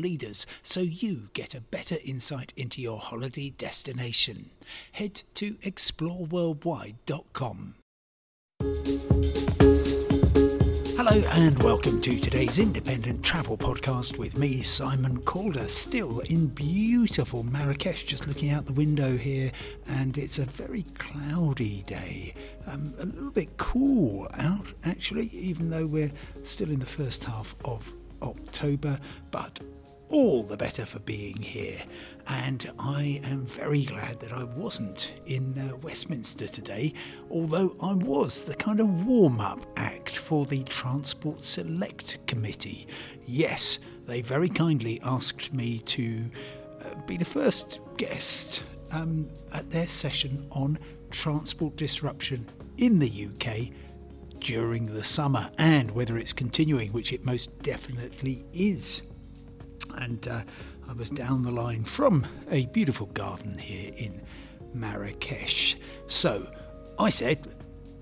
leaders so you get a better insight into your holiday destination. Head to exploreworldwide.com. Hello and welcome to today's independent travel podcast with me, Simon Calder, still in beautiful Marrakesh, just looking out the window here, and it's a very cloudy day. Um, a little bit cool out, actually, even though we're still in the first half of October, but all the better for being here. And I am very glad that I wasn't in uh, Westminster today, although I was the kind of warm up act for the Transport Select Committee. Yes, they very kindly asked me to uh, be the first guest um, at their session on transport disruption in the UK during the summer and whether it's continuing, which it most definitely is and uh, I was down the line from a beautiful garden here in Marrakesh. So I said,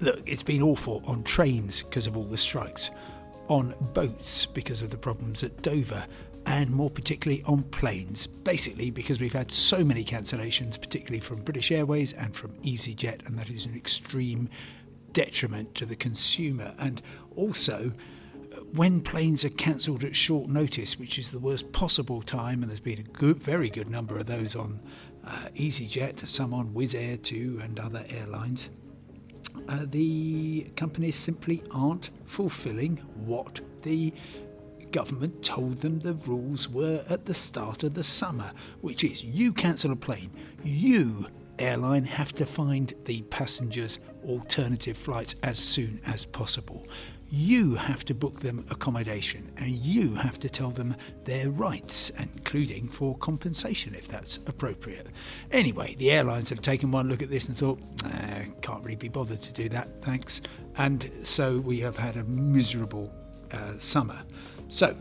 Look, it's been awful on trains because of all the strikes, on boats because of the problems at Dover, and more particularly on planes. Basically, because we've had so many cancellations, particularly from British Airways and from EasyJet, and that is an extreme detriment to the consumer. And also, when planes are cancelled at short notice, which is the worst possible time, and there's been a good, very good number of those on uh, EasyJet, some on Wizz Air too, and other airlines, uh, the companies simply aren't fulfilling what the government told them the rules were at the start of the summer, which is you cancel a plane, you airline have to find the passengers alternative flights as soon as possible you have to book them accommodation and you have to tell them their rights, including for compensation if that's appropriate. Anyway, the airlines have taken one look at this and thought, can't really be bothered to do that, thanks. And so we have had a miserable uh, summer. So,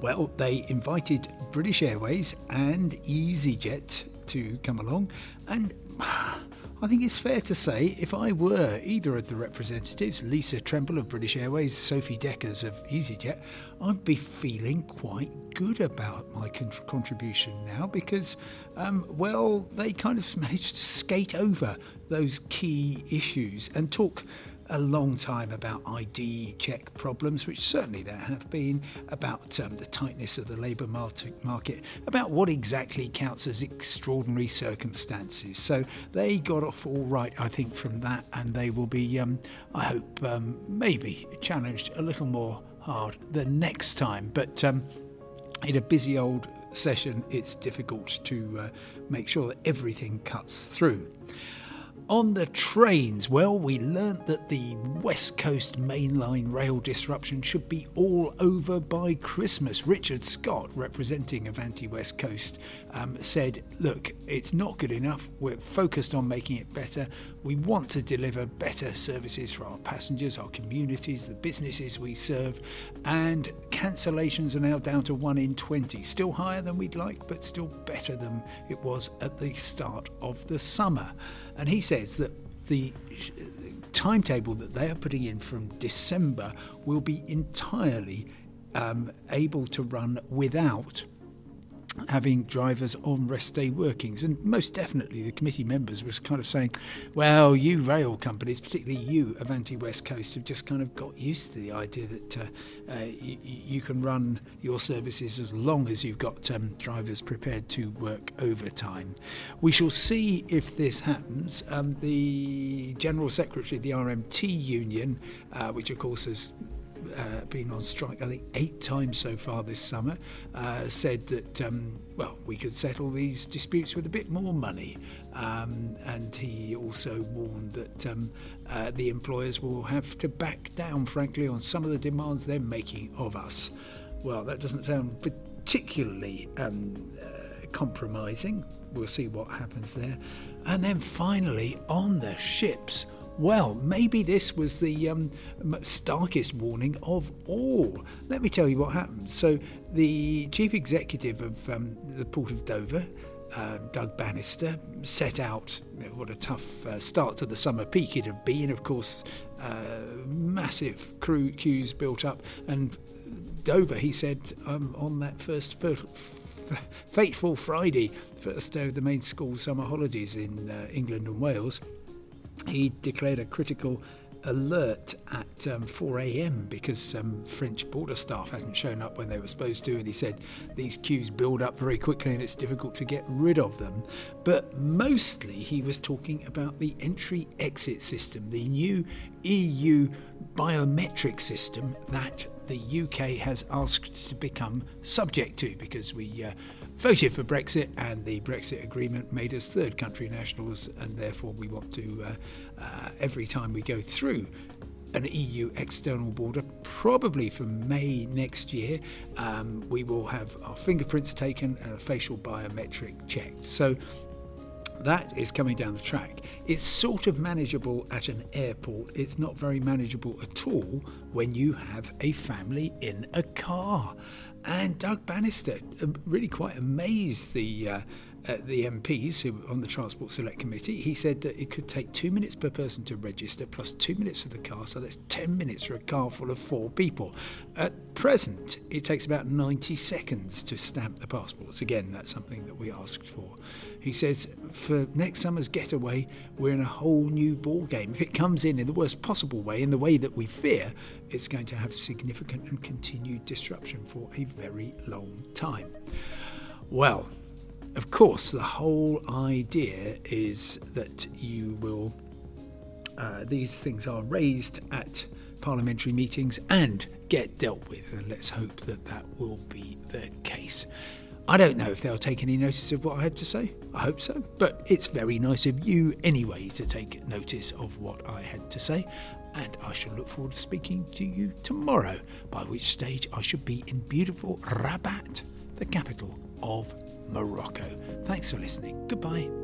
well, they invited British Airways and EasyJet to come along and I think it's fair to say if I were either of the representatives, Lisa Tremble of British Airways, Sophie Dekkers of EasyJet, I'd be feeling quite good about my con- contribution now because, um, well, they kind of managed to skate over those key issues and talk a long time about ID check problems, which certainly there have been, about um, the tightness of the labour market, about what exactly counts as extraordinary circumstances. So they got off all right, I think, from that, and they will be, um, I hope, um, maybe challenged a little more hard the next time. But um, in a busy old session, it's difficult to uh, make sure that everything cuts through. On the trains, well, we learnt that the West Coast mainline rail disruption should be all over by Christmas. Richard Scott, representing Avanti West Coast, um, said, Look, it's not good enough. We're focused on making it better. We want to deliver better services for our passengers, our communities, the businesses we serve, and cancellations are now down to 1 in 20. Still higher than we'd like, but still better than it was at the start of the summer. And he says that the timetable that they are putting in from December will be entirely um, able to run without having drivers on rest day workings. And most definitely, the committee members was kind of saying, well, you rail companies, particularly you, Avanti West Coast, have just kind of got used to the idea that uh, uh, you, you, can run your services as long as you've got um, drivers prepared to work overtime. We shall see if this happens. Um, the General Secretary of the RMT Union, uh, which of course has uh, been on strike, I think, eight times so far this summer, uh, said that, um, well, we could settle these disputes with a bit more money. Um, and he also warned that um, uh, the employers will have to back down, frankly, on some of the demands they're making of us. Well, that doesn't sound particularly um, uh, compromising. We'll see what happens there. And then finally, on the ships, well, maybe this was the um, starkest warning of all. Let me tell you what happened. So, the chief executive of um, the Port of Dover, uh, Doug Bannister, set out what a tough uh, start to the summer peak it had been. Of course, uh, massive crew queues built up, and Dover, he said um, on that first, first fateful Friday, first day of the main school summer holidays in uh, England and Wales, he declared a critical alert at um, 4 a.m. because um, French border staff hadn't shown up when they were supposed to, and he said these queues build up very quickly and it's difficult to get rid of them. But mostly he was talking about the entry exit system, the new EU biometric system that the UK has asked to become subject to because we uh, voted for Brexit and the Brexit agreement made us third country nationals, and therefore we want to, uh, uh, every time we go through an EU external border, probably from May next year, um, we will have our fingerprints taken and a facial biometric checked. So that is coming down the track. It's sort of manageable at an airport. It's not very manageable at all when you have a family in a car. And Doug Bannister uh, really quite amazed the uh, uh, the MPs who on the Transport Select Committee. He said that it could take two minutes per person to register, plus two minutes for the car, so that's 10 minutes for a car full of four people. At present, it takes about 90 seconds to stamp the passports. Again, that's something that we asked for. He says for next summer's getaway, we're in a whole new ball game. If it comes in in the worst possible way, in the way that we fear, it's going to have significant and continued disruption for a very long time. Well, of course, the whole idea is that you will, uh, these things are raised at parliamentary meetings and get dealt with, and let's hope that that will be the case. I don't know if they'll take any notice of what I had to say. I hope so. But it's very nice of you anyway to take notice of what I had to say. And I shall look forward to speaking to you tomorrow, by which stage I should be in beautiful Rabat, the capital of Morocco. Thanks for listening. Goodbye.